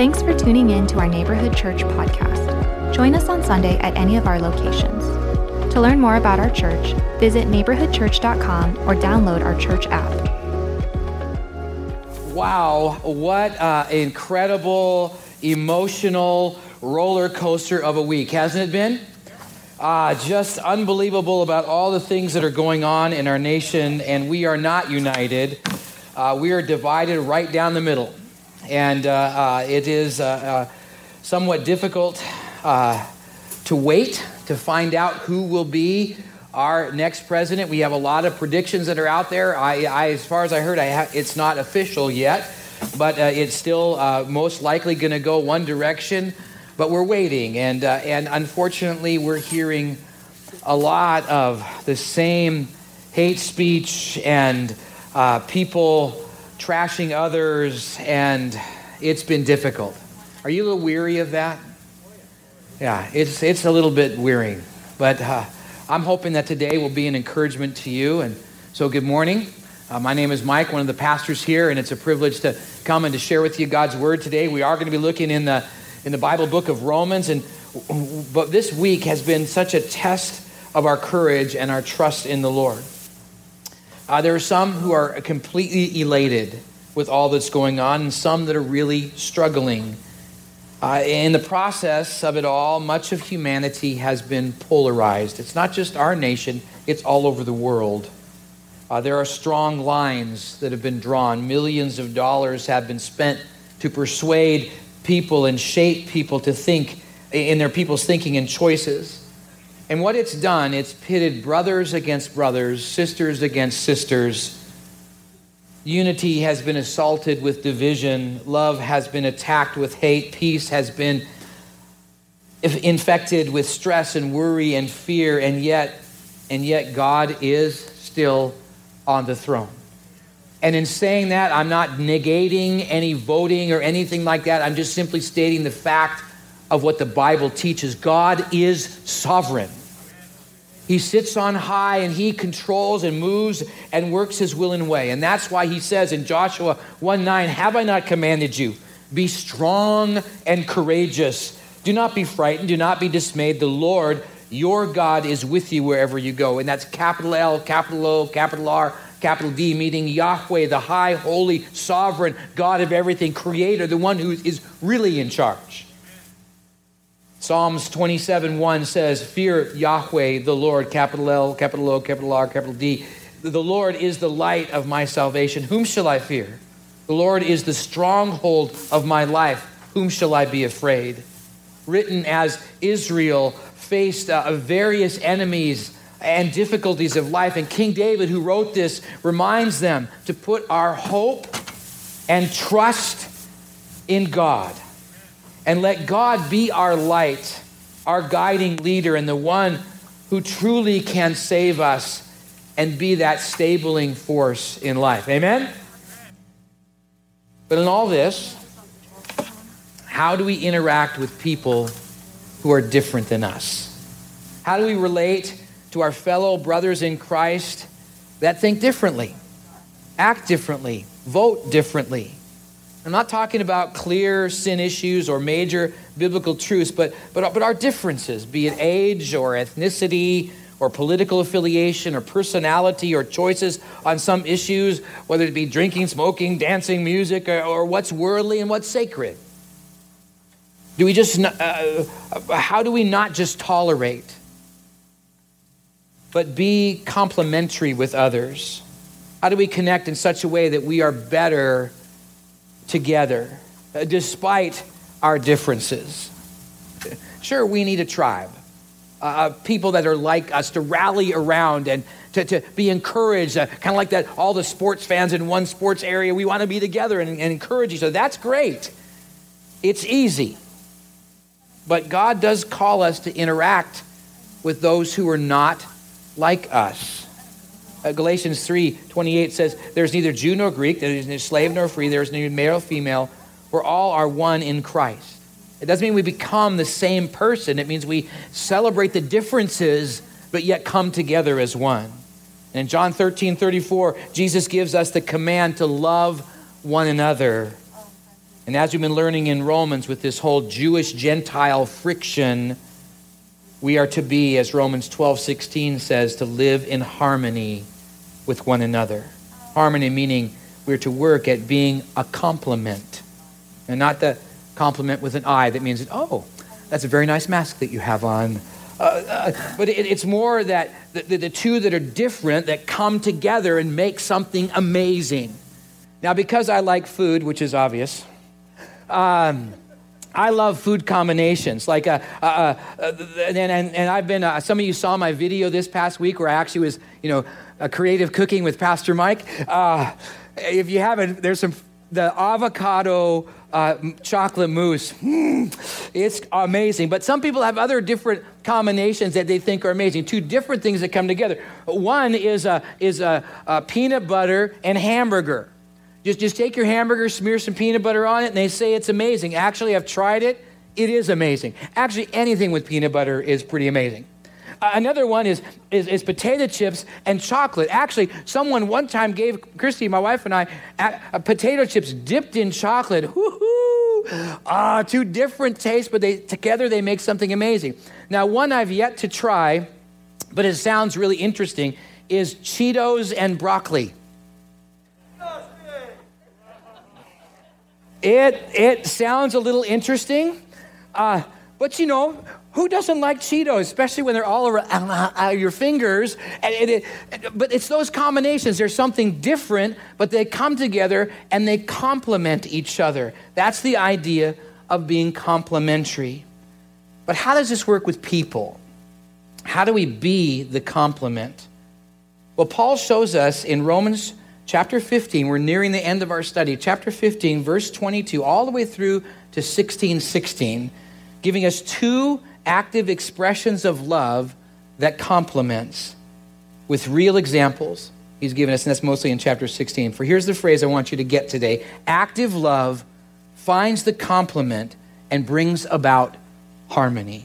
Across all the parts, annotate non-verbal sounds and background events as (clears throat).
Thanks for tuning in to our Neighborhood Church podcast. Join us on Sunday at any of our locations. To learn more about our church, visit neighborhoodchurch.com or download our church app. Wow, what an incredible, emotional roller coaster of a week, hasn't it been? Uh, just unbelievable about all the things that are going on in our nation, and we are not united. Uh, we are divided right down the middle. And uh, uh it is uh, uh, somewhat difficult to wait to find out who will be our next president. We have a lot of predictions that are out there. I, I as far as I heard, I ha- it's not official yet, but it's still most likely going to go one direction but we're waiting. And, uh, and unfortunately, we're hearing a lot of the same hate speech and uh, people trashing others, and it's been difficult. Are you a little weary of that? Yeah, it's, it's a little bit wearying. But uh, I'm hoping that today will be an encouragement to you. And so, good morning. Uh, my name is Mike, one of the pastors here, and it's a privilege to come and to share with you God's word today. We are going to be looking in the in the Bible book of Romans. And but this week has been such a test of our courage and our trust in the Lord. Uh, there are some who are completely elated with all that's going on, and some that are really struggling. Uh, in the process of it all, much of humanity has been polarized. It's not just our nation, it's all over the world. Uh, there are strong lines that have been drawn. Millions of dollars have been spent to persuade people and shape people to think in their people's thinking and choices. And what it's done, it's pitted brothers against brothers, sisters against sisters. Unity has been assaulted with division. Love has been attacked with hate. Peace has been infected with stress and worry and fear. And yet, and yet God is still on the throne. And in saying that, I'm not negating any voting or anything like that. I'm just simply stating the fact of what the Bible teaches. God is sovereign. He sits on high and he controls and moves and works his will and way. And that's why he says in Joshua 1 9, Have I not commanded you? Be strong and courageous. Do not be frightened. Do not be dismayed. The Lord, your God, is with you wherever you go. And that's capital L, capital O, capital R, capital D, meaning Yahweh, the high, holy, sovereign God of everything, creator, the one who is really in charge. Psalms 27 1 says, Fear Yahweh, the Lord, capital L, capital O, capital R, capital D. The Lord is the light of my salvation. Whom shall I fear? The Lord is the stronghold of my life. Whom shall I be afraid? Written as Israel faced uh, various enemies and difficulties of life. And King David, who wrote this, reminds them to put our hope and trust in God. And let God be our light, our guiding leader, and the one who truly can save us and be that stabling force in life. Amen? But in all this, how do we interact with people who are different than us? How do we relate to our fellow brothers in Christ that think differently, act differently, vote differently. I'm not talking about clear sin issues or major biblical truths, but, but, but our differences, be it age or ethnicity or political affiliation or personality or choices on some issues, whether it be drinking, smoking, dancing, music, or, or what's worldly and what's sacred. Do we just, uh, how do we not just tolerate? but be complementary with others? How do we connect in such a way that we are better together uh, despite our differences? Sure, we need a tribe, uh, uh people that are like us to rally around and to, to be encouraged, uh, kind of like that, all the sports fans in one sports area. We want to be together and, and encourage each other. That's great. It's easy. But God does call us to interact with those who are not like us. Uh, Galatians 3 28 says, There's neither Jew nor Greek, there is neither slave nor free, there is neither male nor female, for all are one in Christ. It doesn't mean we become the same person, it means we celebrate the differences, but yet come together as one. And in John 13 34, Jesus gives us the command to love one another. And as we've been learning in Romans with this whole Jewish Gentile friction, we are to be, as Romans 12 16 says, to live in harmony with one another. Harmony meaning we're to work at being a complement. And not the compliment with an I that means, oh, that's a very nice mask that you have on. Uh, uh, but it, it's more that the, the, the two that are different that come together and make something amazing. Now, because I like food, which is obvious, um, I love food combinations. Like, uh, uh, uh, and, and, and I've been, uh, some of you saw my video this past week where I actually was, you know, creative cooking with Pastor Mike. Uh, if you haven't, there's some, the avocado uh, chocolate mousse. Mm, it's amazing. But some people have other different combinations that they think are amazing. Two different things that come together. One is a, is a, a peanut butter and hamburger. Just, just take your hamburger, smear some peanut butter on it, and they say it's amazing. Actually, I've tried it. It is amazing. Actually, anything with peanut butter is pretty amazing. Uh, another one is, is, is, potato chips and chocolate. Actually, someone one time gave Christy, my wife, and I a, a potato chips dipped in chocolate. Woo-hoo! Ah, two different tastes, but they, together they make something amazing. Now, one I've yet to try, but it sounds really interesting, is Cheetos and broccoli. It, it sounds a little interesting, uh, but you know, who doesn't like Cheetos, especially when they're all around (laughs) your fingers? And it, it, but it's those combinations. There's something different, but they come together and they complement each other. That's the idea of being complementary. But how does this work with people? How do we be the complement? Well, Paul shows us in Romans chapter 15, we're nearing the end of our study, chapter 15, verse 22, all the way through to 16 16, giving us two active expressions of love that complements with real examples he's given us, and that's mostly in chapter 16. For here's the phrase I want you to get today active love finds the complement and brings about harmony.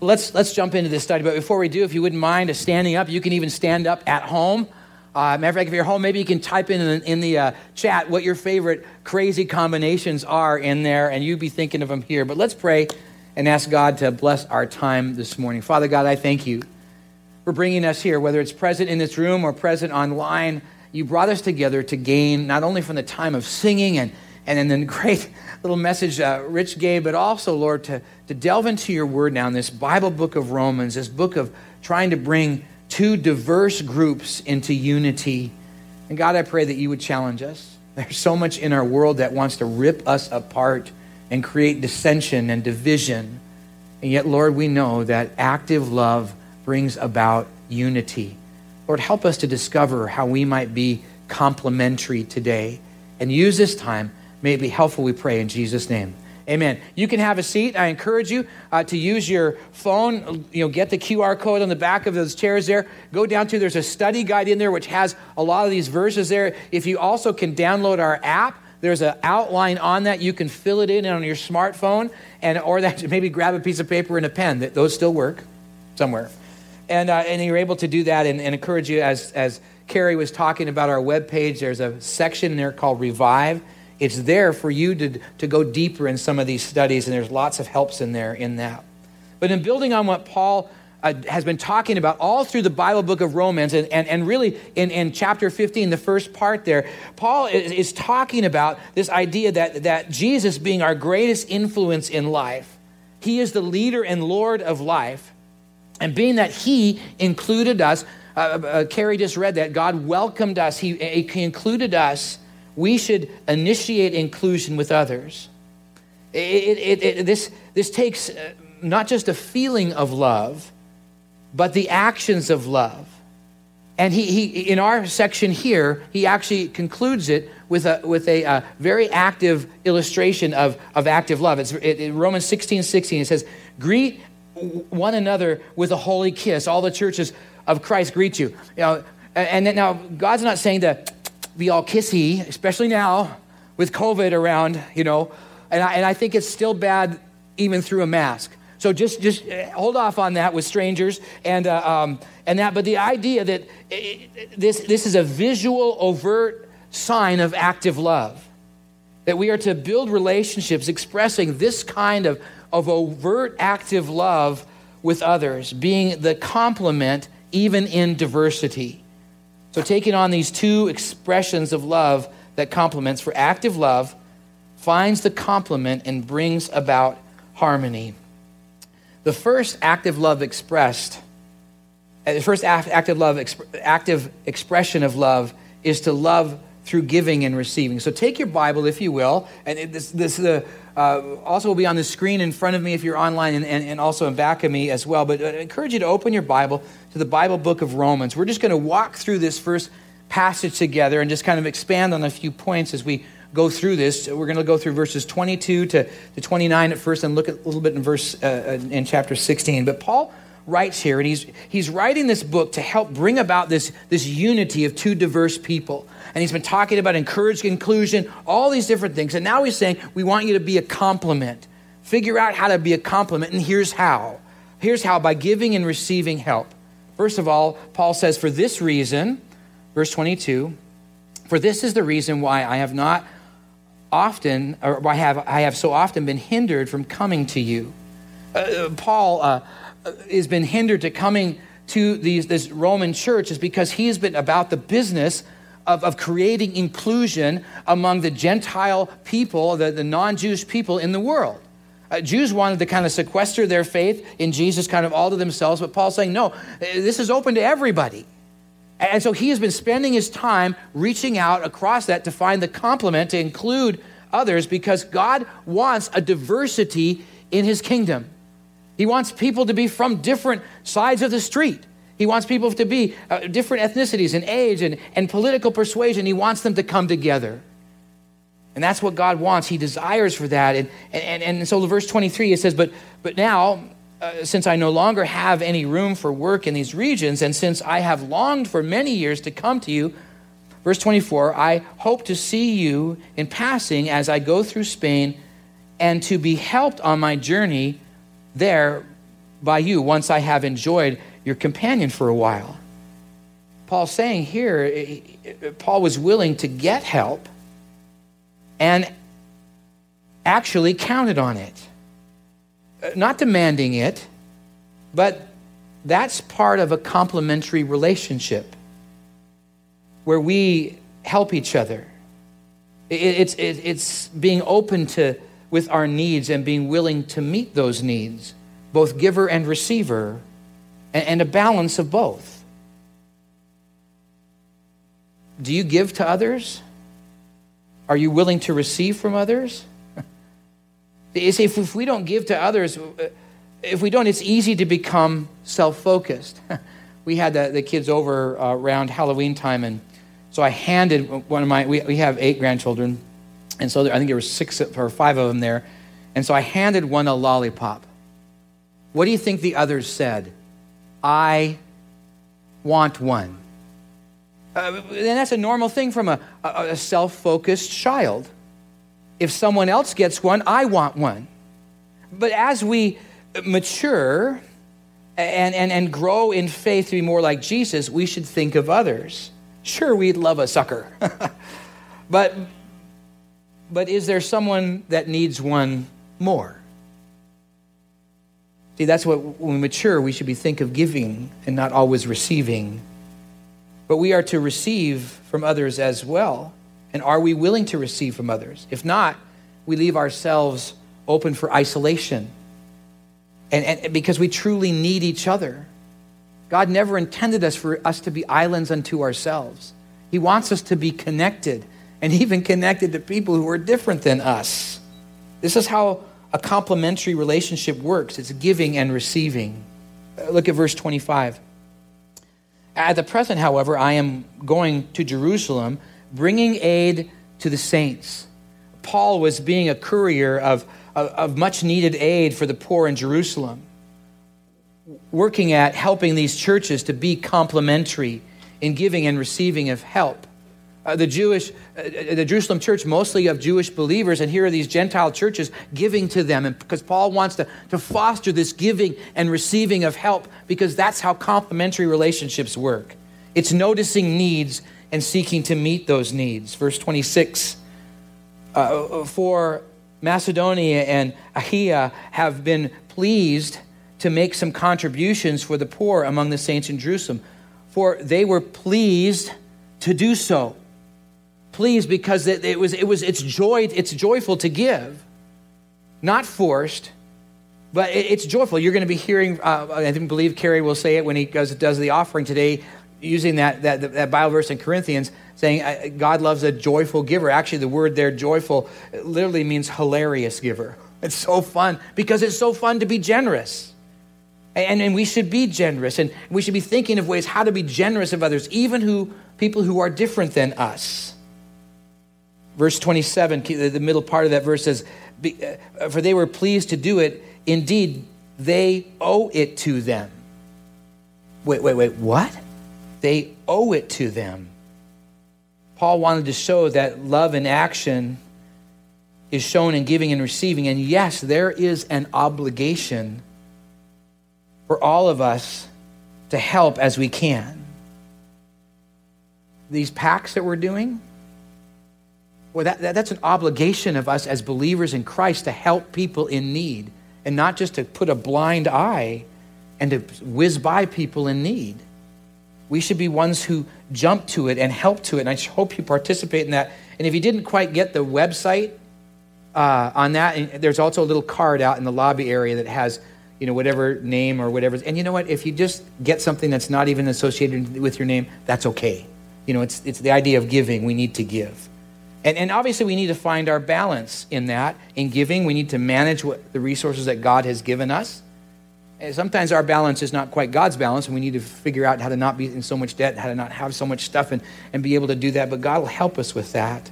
Let's, let's jump into this study, but before we do, if you wouldn't mind standing up, you can even stand up at home. Uh, matter of fact, if you're home, maybe you can type in in, in the uh, chat what your favorite crazy combinations are in there, and you'd be thinking of them here. But let's pray and ask God to bless our time this morning. Father God, I thank you for bringing us here, whether it's present in this room or present online. You brought us together to gain not only from the time of singing and and then the (laughs) great little message uh, Rich gave, but also, Lord, to, to delve into your word now in this Bible book of Romans, this book of trying to bring two diverse groups into unity. And God, I pray that you would challenge us. There's so much in our world that wants to rip us apart and create dissension and division. And yet, Lord, we know that active love brings about unity. Lord, help us to discover how we might be complementary today and use this time. May it be helpful, we pray, in Jesus' name. Amen. You can have a seat. I encourage you uh, to use your phone. You know, get the QR code on the back of those chairs there. Go down to there's a study guide in there which has a lot of these verses there. If you also can download our app, there's an outline on that. You can fill it in on your smartphone, and or that (laughs) maybe grab a piece of paper and a pen. That those still work somewhere, and uh, and you're able to do that. And, and encourage you as as Carrie was talking about our web page. There's a section there called Revive it's there for you to, to go deeper in some of these studies, and there's lots of helps in there in that. But in building on what Paul uh, has been talking about all through the Bible book of Romans, and, and, and really in, in chapter 15, the first part there, Paul is, is talking about this idea that, that Jesus being our greatest influence in life, he is the leader and Lord of life. And being that he included us, uh, uh, Carrie just read that God welcomed us, he, he included us we should initiate inclusion with others. It, it, it, this, this takes uh, not just a feeling of love, but the actions of love. And he, he, in our section here, he actually concludes it with a, with a, a very active illustration of, of active love. It's it, Romans 16 16. It says, Greet one another with a holy kiss. All the churches of Christ greet you. you know, and now, God's not saying that be all kissy, especially now with COVID around, you know. And I, and I think it's still bad even through a mask. So just just uh, hold off on that with strangers and uh, um, and that. But the idea that it, this this is a visual, overt sign of active love. That we are to build relationships expressing this kind of, of overt active love with others, being the complement even in diversity. So, taking on these two expressions of love that complements for active love finds the complement and brings about harmony. The first active love expressed, uh, the first active love, active expression of love is to love through giving and receiving. So take your Bible, if you will, and this, this uh, uh, also will be on the screen in front of me if you're online and, and, and also in back of me as well. But I encourage you to open your Bible to the Bible book of Romans. We're just going to walk through this first passage together and just kind of expand on a few points as we go through this. We're going to go through verses 22 to, to 29 at first and look at a little bit in verse uh, uh, in chapter 16. But Paul writes here, and he's, he's writing this book to help bring about this, this unity of two diverse people. And he's been talking about encouraged inclusion, all these different things. And now he's saying, we want you to be a complement. Figure out how to be a complement, and here's how. Here's how by giving and receiving help. First of all, Paul says, for this reason, verse 22, for this is the reason why I have not often, or I have, I have so often been hindered from coming to you. Uh, Paul uh, has been hindered to coming to these, this Roman church is because he's been about the business of, of creating inclusion among the Gentile people, the, the non Jewish people in the world. Uh, Jews wanted to kind of sequester their faith in Jesus kind of all to themselves, but Paul's saying, no, this is open to everybody. And so he has been spending his time reaching out across that to find the complement to include others because God wants a diversity in his kingdom. He wants people to be from different sides of the street. He wants people to be uh, different ethnicities and age and, and political persuasion. He wants them to come together. And that's what God wants. He desires for that. And, and, and so, verse 23, it says, But, but now, uh, since I no longer have any room for work in these regions, and since I have longed for many years to come to you, verse 24, I hope to see you in passing as I go through Spain and to be helped on my journey there by you once I have enjoyed your companion for a while. Paul's saying here, Paul was willing to get help and actually counted on it uh, not demanding it, but that's part of a complementary relationship where we help each other. It's, it's being open to with our needs and being willing to meet those needs, both giver and receiver, and a balance of both. Do you give to others? Are you willing to receive from others? (laughs) You see, if, if we don't give to others, uh, if we don't, it's easy to become self focused. (laughs) we had the, the kids over uh, around Halloween time, and so I handed one of my, we, we have eight grandchildren, and so there, I think there were six or five of them there, and so I handed one a lollipop. What do you think the others said? I want one. Uh, and that's a normal thing from a, a, a self focused child if someone else gets one, I want one. But as we mature and, and, and grow in faith to be more like Jesus, we should think of others. Sure, we'd love a sucker. (laughs) but, but is there someone that needs one more? See, that's what when we mature, we should be think of giving and not always receiving. But we are to receive from others as well. And are we willing to receive from others? If not, we leave ourselves open for isolation. And, and because we truly need each other. God never intended us for us to be islands unto ourselves. He wants us to be connected and even connected to people who are different than us. This is how a complementary relationship works it's giving and receiving. Look at verse 25. At the present, however, I am going to Jerusalem bringing aid to the saints. Paul was being a courier of, of, of much needed aid for the poor in Jerusalem, working at helping these churches to be complementary in giving and receiving of help. Uh, the Jewish, uh, the Jerusalem church, mostly of Jewish believers, and here are these Gentile churches giving to them, and because Paul wants to, to foster this giving and receiving of help, because that's how complementary relationships work. It's noticing needs and seeking to meet those needs. Verse 26 uh, for Macedonia and Achaia have been pleased to make some contributions for the poor among the saints in Jerusalem, for they were pleased to do so. Pleased because it, it was, it was, it's, joy, it's joyful to give, not forced, but it, it's joyful. You're going to be hearing, uh, I believe Kerry will say it when he does, does the offering today, using that, that, that Bible verse in Corinthians, saying uh, God loves a joyful giver. Actually, the word there, joyful, literally means hilarious giver. It's so fun because it's so fun to be generous. And, and we should be generous. And we should be thinking of ways how to be generous of others, even who people who are different than us. Verse 27, the middle part of that verse says, uh, For they were pleased to do it. Indeed, they owe it to them. Wait, wait, wait, what? They owe it to them. Paul wanted to show that love in action is shown in giving and receiving. And yes, there is an obligation for all of us to help as we can. These packs that we're doing, well, that, that, that's an obligation of us as believers in Christ to help people in need and not just to put a blind eye and to whiz by people in need. We should be ones who jump to it and help to it. And I hope you participate in that. And if you didn't quite get the website uh, on that, there's also a little card out in the lobby area that has, you know, whatever name or whatever. And you know what? If you just get something that's not even associated with your name, that's okay. You know, it's, it's the idea of giving. We need to give. And, and obviously, we need to find our balance in that. In giving, we need to manage what, the resources that God has given us. And sometimes our balance is not quite God's balance, and we need to figure out how to not be in so much debt, how to not have so much stuff, and, and be able to do that. But God will help us with that.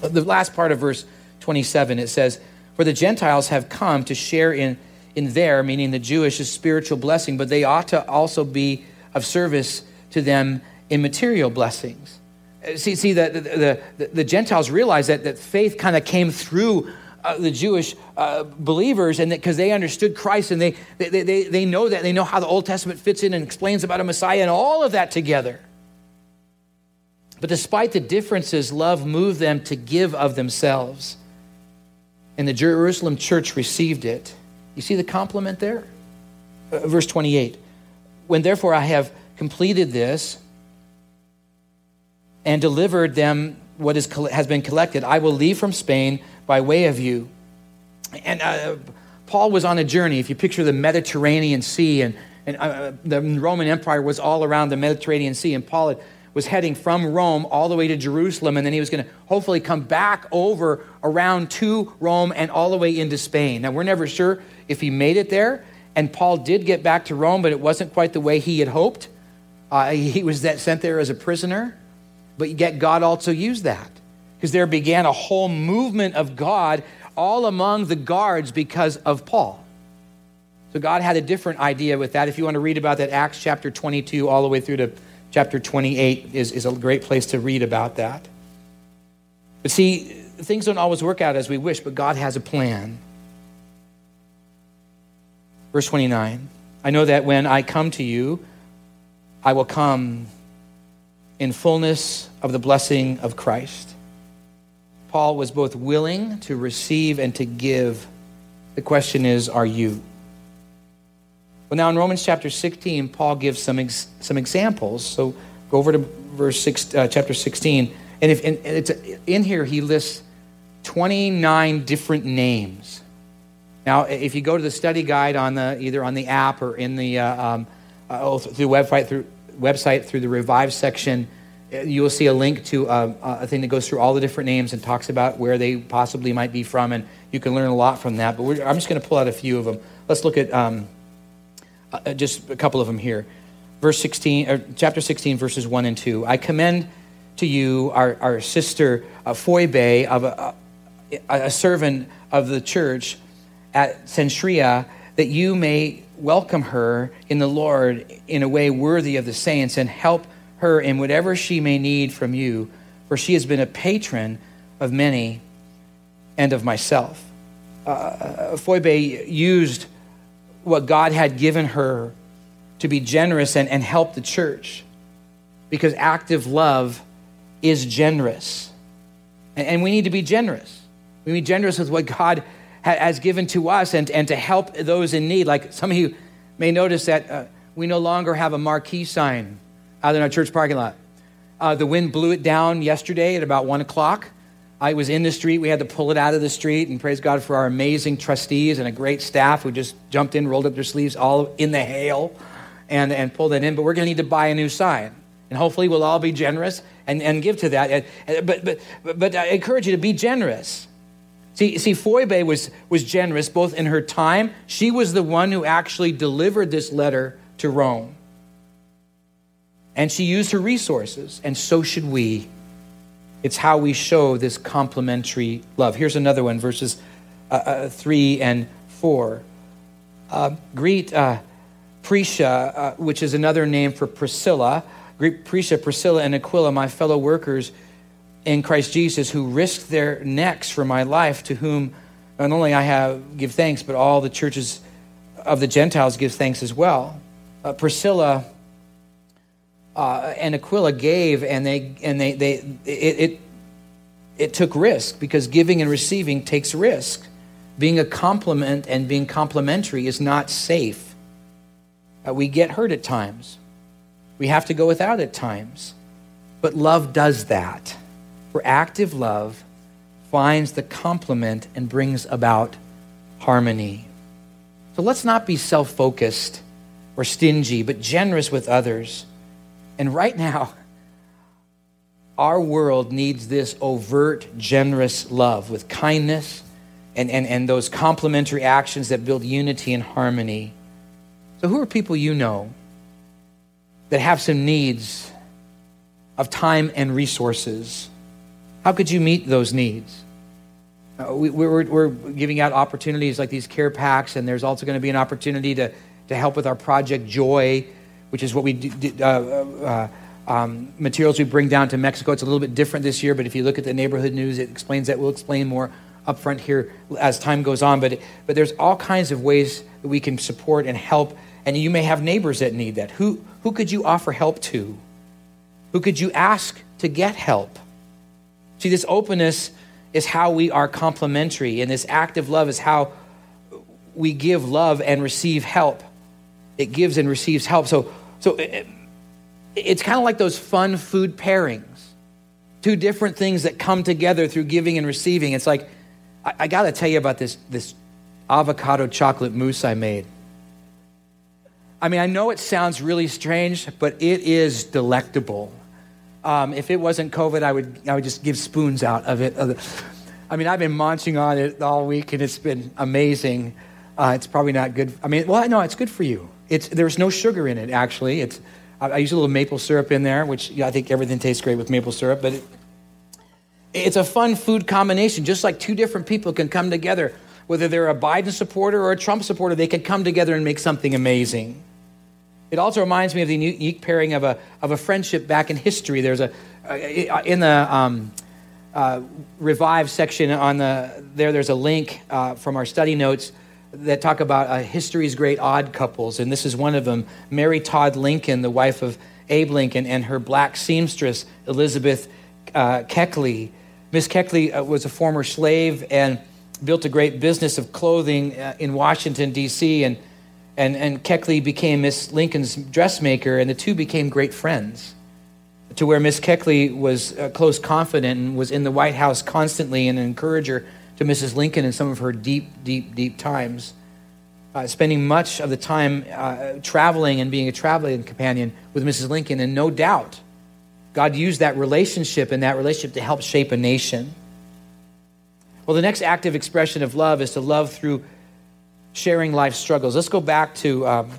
But the last part of verse 27, it says, For the Gentiles have come to share in, in their, meaning the Jewish, spiritual blessing, but they ought to also be of service to them in material blessings. Uh, see, see the, the, the, the Gentiles realized that, that faith kind of came through uh, the Jewish uh, believers, and because they understood Christ and they, they, they, they know that, they know how the Old Testament fits in and explains about a Messiah and all of that together. But despite the differences, love moved them to give of themselves. And the Jerusalem church received it. You see the compliment there? Uh, verse 28 When therefore I have completed this and delivered them what is, has been collected, I will leave from Spain by way of you. And uh, Paul was on a journey. If you picture the Mediterranean Sea, and, and uh, the Roman Empire was all around the Mediterranean Sea, and Paul had, was heading from Rome all the way to Jerusalem, and then he was going to hopefully come back over around to Rome and all the way into Spain. Now, we're never sure if he made it there, and Paul did get back to Rome, but it wasn't quite the way he had hoped. Uh, he was that, sent there as a prisoner, but yet God also used that because there began a whole movement of God all among the guards because of Paul. So God had a different idea with that. If you want to read about that, Acts chapter 22 all the way through to chapter 28 is, is a great place to read about that. But see, things don't always work out as we wish, but God has a plan. Verse 29 I know that when I come to you, I will come in fullness of the blessing of Christ. Paul was both willing to receive and to give. The question is, are you? Well, now in Romans chapter 16, Paul gives some, ex- some examples. So go over to verse six, uh, chapter 16. And, if, and it's, in here, he lists 29 different names. Now, if you go to the study guide on the, either on the app or in the, uh, um, uh, through, website, through, website through the Revive section, you will see a link to a, uh, a, thing that goes through all the different names and talks about where they possibly might be from, and you can learn a lot from that. But I'm just going to pull out a few of them. Let's look at um, uh, just a couple of them here. Verse 16, or chapter 16, verses 1 and 2. I commend to you our, our sister uh, Phoebe, of a, a servant of the church at Cenchrea, that you may welcome her in the Lord in a way worthy of the saints and help her in whatever she may need from you, for she has been a patron of many and of myself. Uh, used what God had given her to be generous and, and help the church because active love is generous. And, and we need to be generous. We need to be generous with what God has given to us and, and to help those in need. Like some of you may notice that uh, we no longer have a marquee sign out in our church parking lot. Uh, the wind blew it down yesterday at about 1 o'clock. I was in the street. We had to pull it out of the street, and praise God for our amazing trustees and a great staff who just jumped in, rolled up their sleeves, all in the hail, and, and pulled it in. But we're going to need to buy a new sign. And hopefully, we'll all be generous and, and give to that. But, but, but I encourage you to be generous. See, see Phoebe was, was generous both in her time, she was the one who actually delivered this letter to Rome. And she used her resources, and so should we. It's how we show this complementary love. Here's another one, verses uh, uh, 3 and 4. Uh, greet uh, Prisca, uh, which is another name for Priscilla. Greet Prisca, Priscilla, and Aquila, my fellow workers in Christ Jesus, who risked their necks for my life, to whom not only I have give thanks, but all the churches of the Gentiles give thanks as well. Uh, Priscilla uh, and Aquila gave, and they and they they it, it it took risk because giving and receiving takes risk. Being a compliment and being complimentary is not safe. Uh, we get hurt at times. We have to go without at times. But love does that. For active love finds the complement and brings about harmony. So let's not be self focused or stingy, but generous with others and right now, our world needs this overt, generous love with kindness and, and, and those complementary actions that build unity and harmony. So, who are people you know that have some needs of time and resources? How could you meet those needs? Uh, we, we're, we're giving out opportunities like these care packs, and there's also going to be an opportunity to, to help with our Project Joy which is what we do, uh, uh, um, materials we bring down to Mexico. It's a little bit different this year, but if you look at the neighborhood news, it explains that. We'll explain more up front here as time goes on. But, but there's all kinds of ways that we can support and help. And you may have neighbors that need that. Who, who could you offer help to? Who could you ask to get help? See, this openness is how we are complementary, and this active love is how we give love and receive help. It gives and receives help. So so it, it's kind of like those fun food pairings. Two different things that come together through giving and receiving. It's like, I, I got to tell you about this, this avocado chocolate mousse I made. I mean, I know it sounds really strange, but it is delectable. Um, if it wasn't COVID, I would, I would just give spoons out of it. I mean, I've been munching on it all week, and it's been amazing. Uh, it's probably not good. I mean, well, no, it's good for you. It's, there's no sugar in it, actually. It's, I, I use a little maple syrup in there, which yeah, I think everything tastes great with maple syrup, but it, it's a fun food combination. Just like two different people can come together, whether they're a Biden supporter or a Trump supporter, they can come together and make something amazing. It also reminds me of the unique pairing of a, of a friendship back in history. There's a, in the um, uh, Revive section on the, there, there's a link uh, from our study notes that talk about uh, history's great odd couples, and this is one of them Mary Todd Lincoln, the wife of Abe Lincoln, and her black seamstress, Elizabeth uh, Keckley. Miss Keckley uh, was a former slave and built a great business of clothing uh, in Washington, D.C., and, and, and Keckley became Miss Lincoln's dressmaker, and the two became great friends. To where Miss Keckley was a close confidant and was in the White House constantly and an encourager to Mrs. Lincoln in some of her deep, deep, deep times, uh, spending much of the time uh, traveling and being a traveling companion with Mrs. Lincoln. And no doubt, God used that relationship and that relationship to help shape a nation. Well, the next active expression of love is to love through sharing life struggles. Let's go back to um,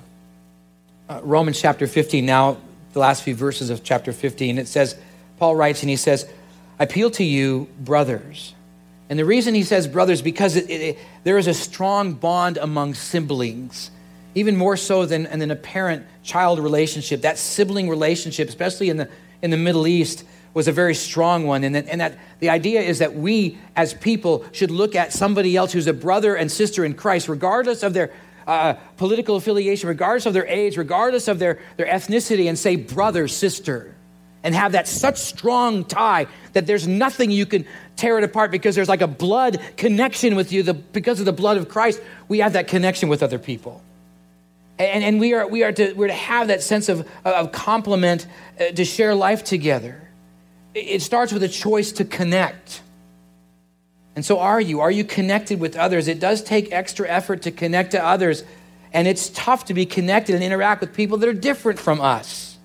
uh, Romans chapter 15, now the last few verses of chapter 15. It says, Paul writes and he says, I appeal to you, brothers and the reason he says brothers, because it, it, there is a strong bond among siblings, even more so than, than a parent child relationship. That sibling relationship, especially in the, in the Middle East, was a very strong one. And that, and that the idea is that we as people should look at somebody else who's a brother and sister in Christ, regardless of their uh, political affiliation, regardless of their age, regardless of their, their ethnicity, and say brother, sister. and have that such strong tie that there's nothing you can tear it apart because there's like a blood connection with you. The, because of the blood of Christ, we have that connection with other people. And, and we, are, we, are to, we're to have that sense of, of complement uh, to share life together. It starts with a choice to connect. And so, are you? Are you connected with others? It does take extra effort to connect to others, and it's tough to be connected and interact with people that are different from us.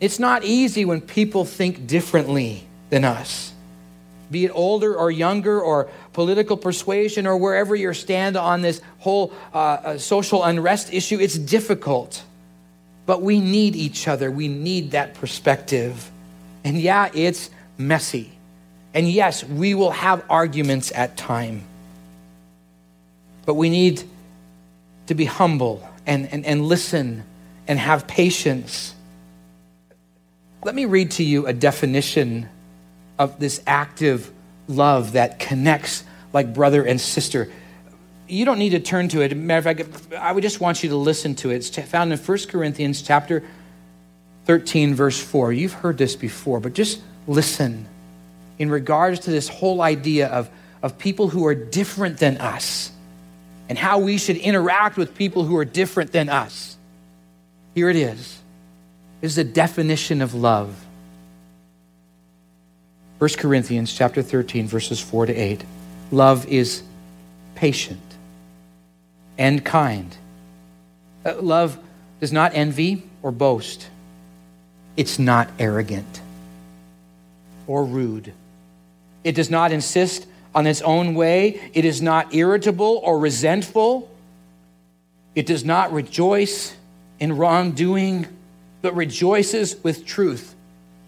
It's not easy when people think differently than us, be it older or younger or political persuasion or wherever you stand on this whole uh, uh, social unrest issue. It's difficult, but we need each other. We need that perspective. And yeah, it's messy. And yes, we will have arguments at time. But we need to be humble and, and, and listen and have patience. Let me read to you a definition of this active love that connects like brother and sister. You don't need to turn to it. Matter of fact, I would just want you to listen to it. It's found in 1 Corinthians chapter 13, verse 4. You've heard this before, but just listen in regards to this whole idea of, of people who are different than us and how we should interact with people who are different than us. Here it is. This is a definition of love. 1 Corinthians chapter 13 verses 4 to 8. Love is patient and kind. Uh, love does not envy or boast. It's not arrogant or rude. It does not insist on its own way. It is not irritable or resentful. It does not rejoice in wrongdoing, but rejoices with truth.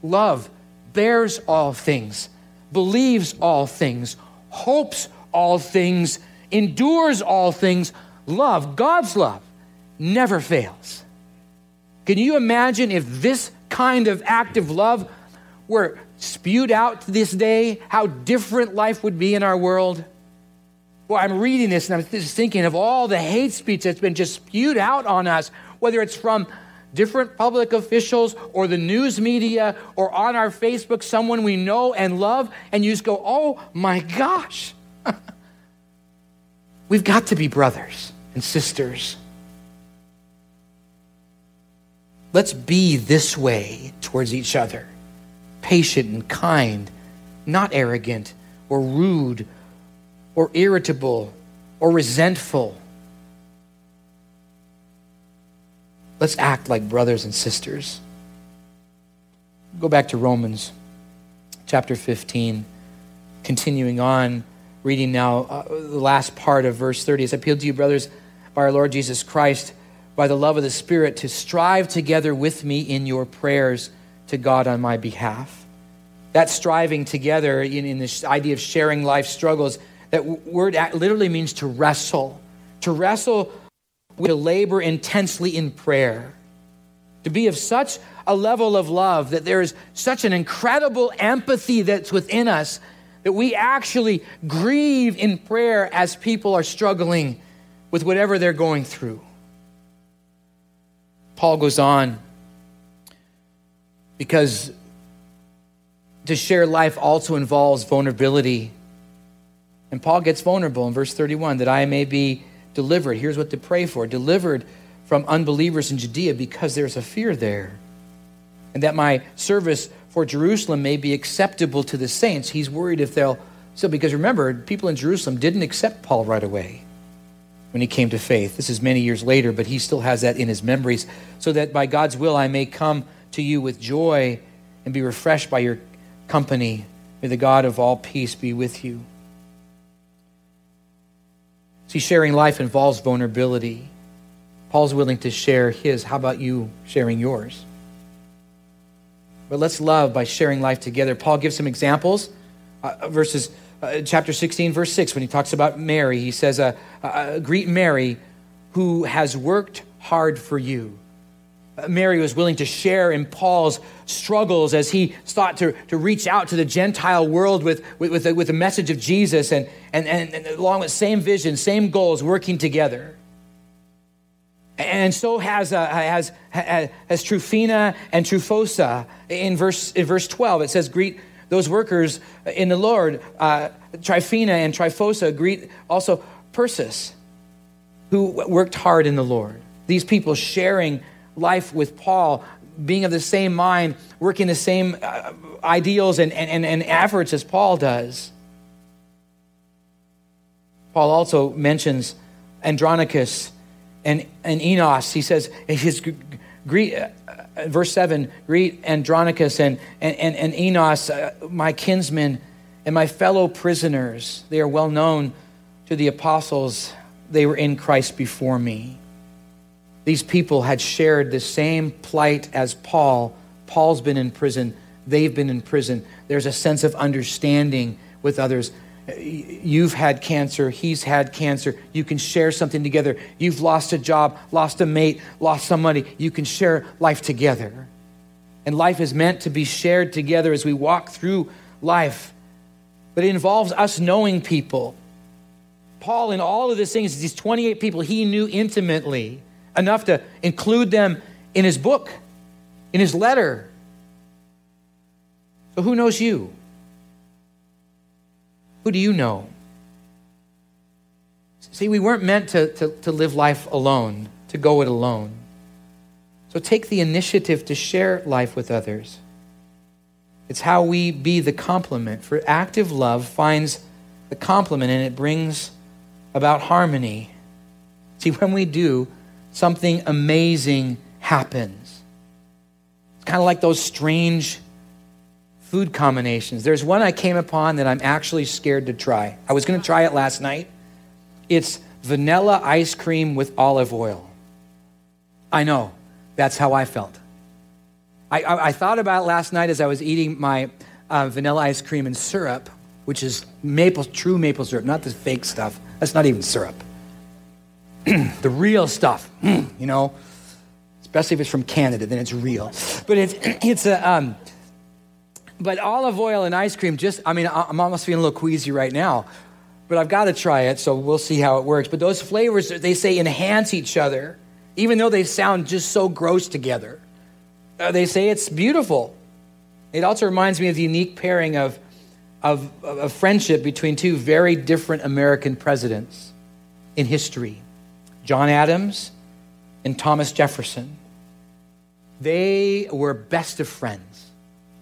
Love bears all things, believes all things, hopes all things, endures all things. Love, God's love, never fails. Can you imagine if this kind of active love were spewed out to this day, how different life would be in our world? Well, I'm reading this and I'm just thinking of all the hate speech that's been just spewed out on us, whether it's from different public officials or the news media or on our Facebook, someone we know and love, and you just go, oh my gosh. (laughs) We've got to be brothers and sisters. Let's be this way towards each other patient and kind, not arrogant or rude or irritable or resentful. Let's act like brothers and sisters. Go back to Romans chapter 15, continuing on, reading now uh, the last part of verse 30. As I appeal to you, brothers, by our Lord Jesus Christ, by the love of the Spirit, to strive together with me in your prayers to God on my behalf. That striving together in, in this idea of sharing life struggles, that word literally means to wrestle. To wrestle, to labor intensely in prayer. To be of such a level of love that there is such an incredible empathy that's within us that we actually grieve in prayer as people are struggling with whatever they're going through. Paul goes on because to share life also involves vulnerability. And Paul gets vulnerable in verse 31 that I may be delivered. Here's what to pray for delivered from unbelievers in Judea because there's a fear there. And that my service for Jerusalem may be acceptable to the saints. He's worried if they'll. So, because remember, people in Jerusalem didn't accept Paul right away when he came to faith. This is many years later, but he still has that in his memories. So that by God's will I may come to you with joy and be refreshed by your company. May the God of all peace be with you. See, sharing life involves vulnerability. Paul's willing to share his. How about you sharing yours? But let's love by sharing life together. Paul gives some examples. Uh, verses uh, chapter 16, verse 6, when he talks about Mary, he says, uh, uh Greet Mary, who has worked hard for you. Mary was willing to share in Paul's struggles as he sought to, to reach out to the Gentile world with, with, with, the, with the message of Jesus and, and, and, and along with same vision, same goals, working together. And so has, uh, has, has Tryphena and Tryphosa. In verse, in verse 12, it says, Greet those workers in the Lord. Uh, Tryphena and Tryphosa greet also Persis, who worked hard in the Lord. These people sharing life with Paul, being of the same mind, working the same uh, ideals and, and, and efforts as Paul does. Paul also mentions Andronicus and, and Enos. He says, his greet, verse 7 read Andronicus and, and, and, and Enos, uh, my kinsmen and my fellow prisoners. They are well known to the apostles. They were in Christ before me. These people had shared the same plight as Paul. Paul's been in prison, they've been in prison. There's a sense of understanding with others. You've had cancer, he's had cancer. You can share something together. You've lost a job, lost a mate, lost somebody. You can share life together. And life is meant to be shared together as we walk through life. But it involves us knowing people. Paul, in all of these things, these 28 people he knew intimately enough to include them in his book, in his letter. So, who knows you? Who do you know? See, we weren't meant to, to, to live life alone, to go it alone. So take the initiative to share life with others. It's how we be the complement. For active love finds the complement and it brings about harmony. See, when we do, something amazing happens. It's kind of like those strange food combinations. There's one I came upon that I'm actually scared to try. I was going to try it last night. It's vanilla ice cream with olive oil. I know, that's how I felt. I, I, I thought about last night as I was eating my uh, vanilla ice cream and syrup, which is maple, true maple syrup, not this fake stuff. That's not even syrup. (clears throat) the real stuff, (clears throat) you know, especially if it's from Canada, then it's real. But it's, (clears throat) it's a, um, but olive oil and ice cream just, I mean, I'm almost feeling a little queasy right now, but I've got to try it, so we'll see how it works. But those flavors, they say enhance each other, even though they sound just so gross together. Uh, they say it's beautiful. It also reminds me of the unique pairing of, of, of friendship between two very different American presidents in history John Adams and Thomas Jefferson. They were best of friends.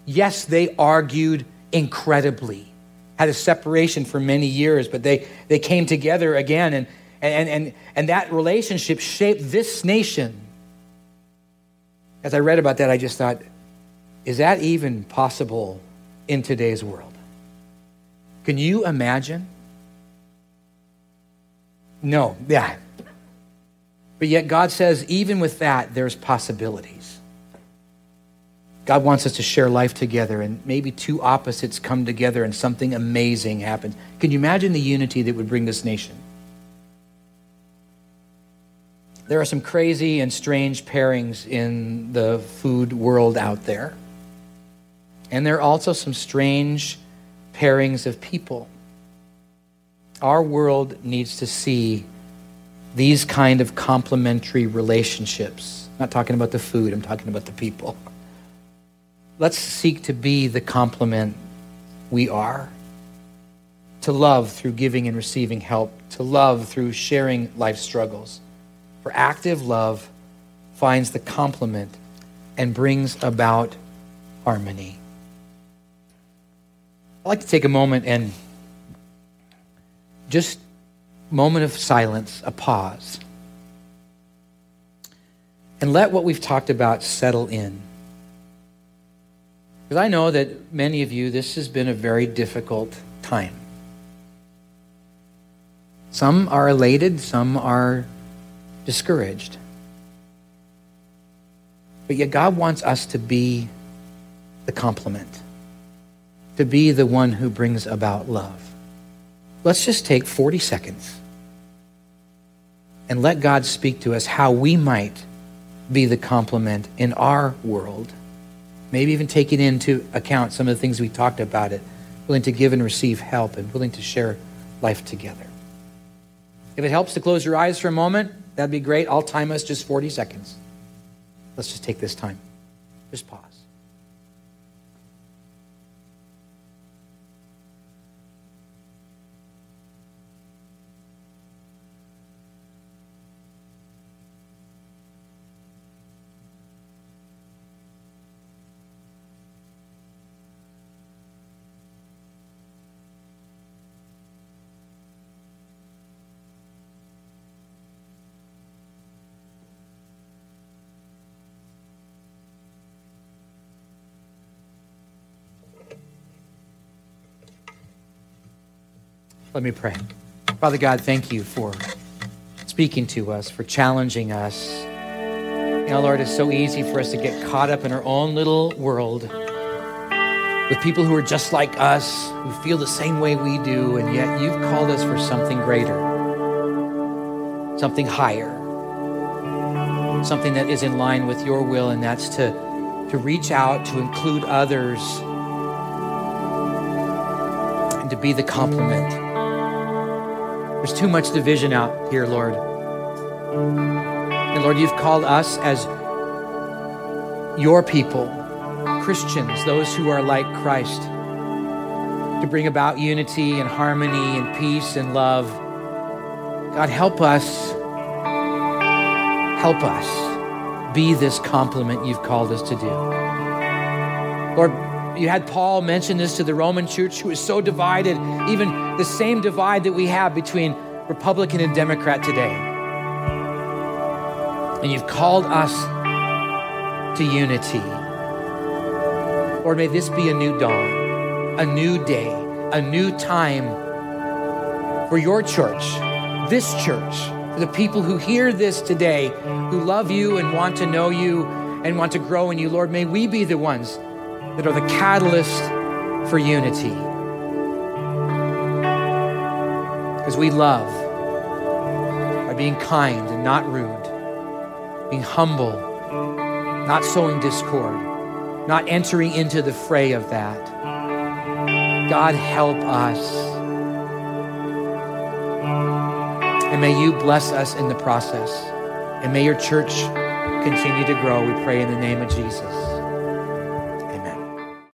Yes, they argued incredibly, had a separation for many years, but they, they came together again, and, and, and, and that relationship shaped this nation. As I read about that, I just thought, is that even possible in today's world? Can you imagine? No, yeah. But yet God says, even with that, there's possibilities. God wants us to share life together, and maybe two opposites come together and something amazing happens. Can you imagine the unity that would bring this nation? There are some crazy and strange pairings in the food world out there. And there are also some strange pairings of people. Our world needs to see these kind of complementary relationships. I'm not talking about the food, I'm talking about the people. Let's seek to be the complement we are. To love through giving and receiving help, to love through sharing life struggles. For active love finds the complement and brings about harmony. I'd like to take a moment and just moment of silence, a pause. And let what we've talked about settle in. Because I know that many of you, this has been a very difficult time. Some are elated, some are discouraged. But yet, God wants us to be the complement, to be the one who brings about love. Let's just take 40 seconds and let God speak to us how we might be the complement in our world Maybe even taking into account some of the things we talked about it, willing to give and receive help and willing to share life together. If it helps to close your eyes for a moment, That'd be great. I'll time us just 40 seconds. Let's just take this time. Just pause. Let me pray. Father God, thank you for speaking to us, for challenging us. You know, Lord, it's so easy for us to get caught up in our own little world with people who are just like us, who feel the same way we do, and yet you've called us for something greater, something higher, something that is in line with your will, and that's to, to reach out, to include others, and to be the complement. There's too much division out here, Lord. And Lord, you've called us as your people, Christians, those who are like Christ, to bring about unity and harmony and peace and love. God, help us. Help us be this complement you've called us to do. Lord, you had Paul mention this to the Roman church who was so divided, even the same divide that we have between Republican and Democrat today. And you've called us to unity. Lord, may this be a new dawn, a new day, a new time for your church, this church, for the people who hear this today, who love you and want to know you and want to grow in you. Lord, may we be the ones that are the catalyst for unity. We love by being kind and not rude, being humble, not sowing discord, not entering into the fray of that. God, help us. And may you bless us in the process. And may your church continue to grow. We pray in the name of Jesus.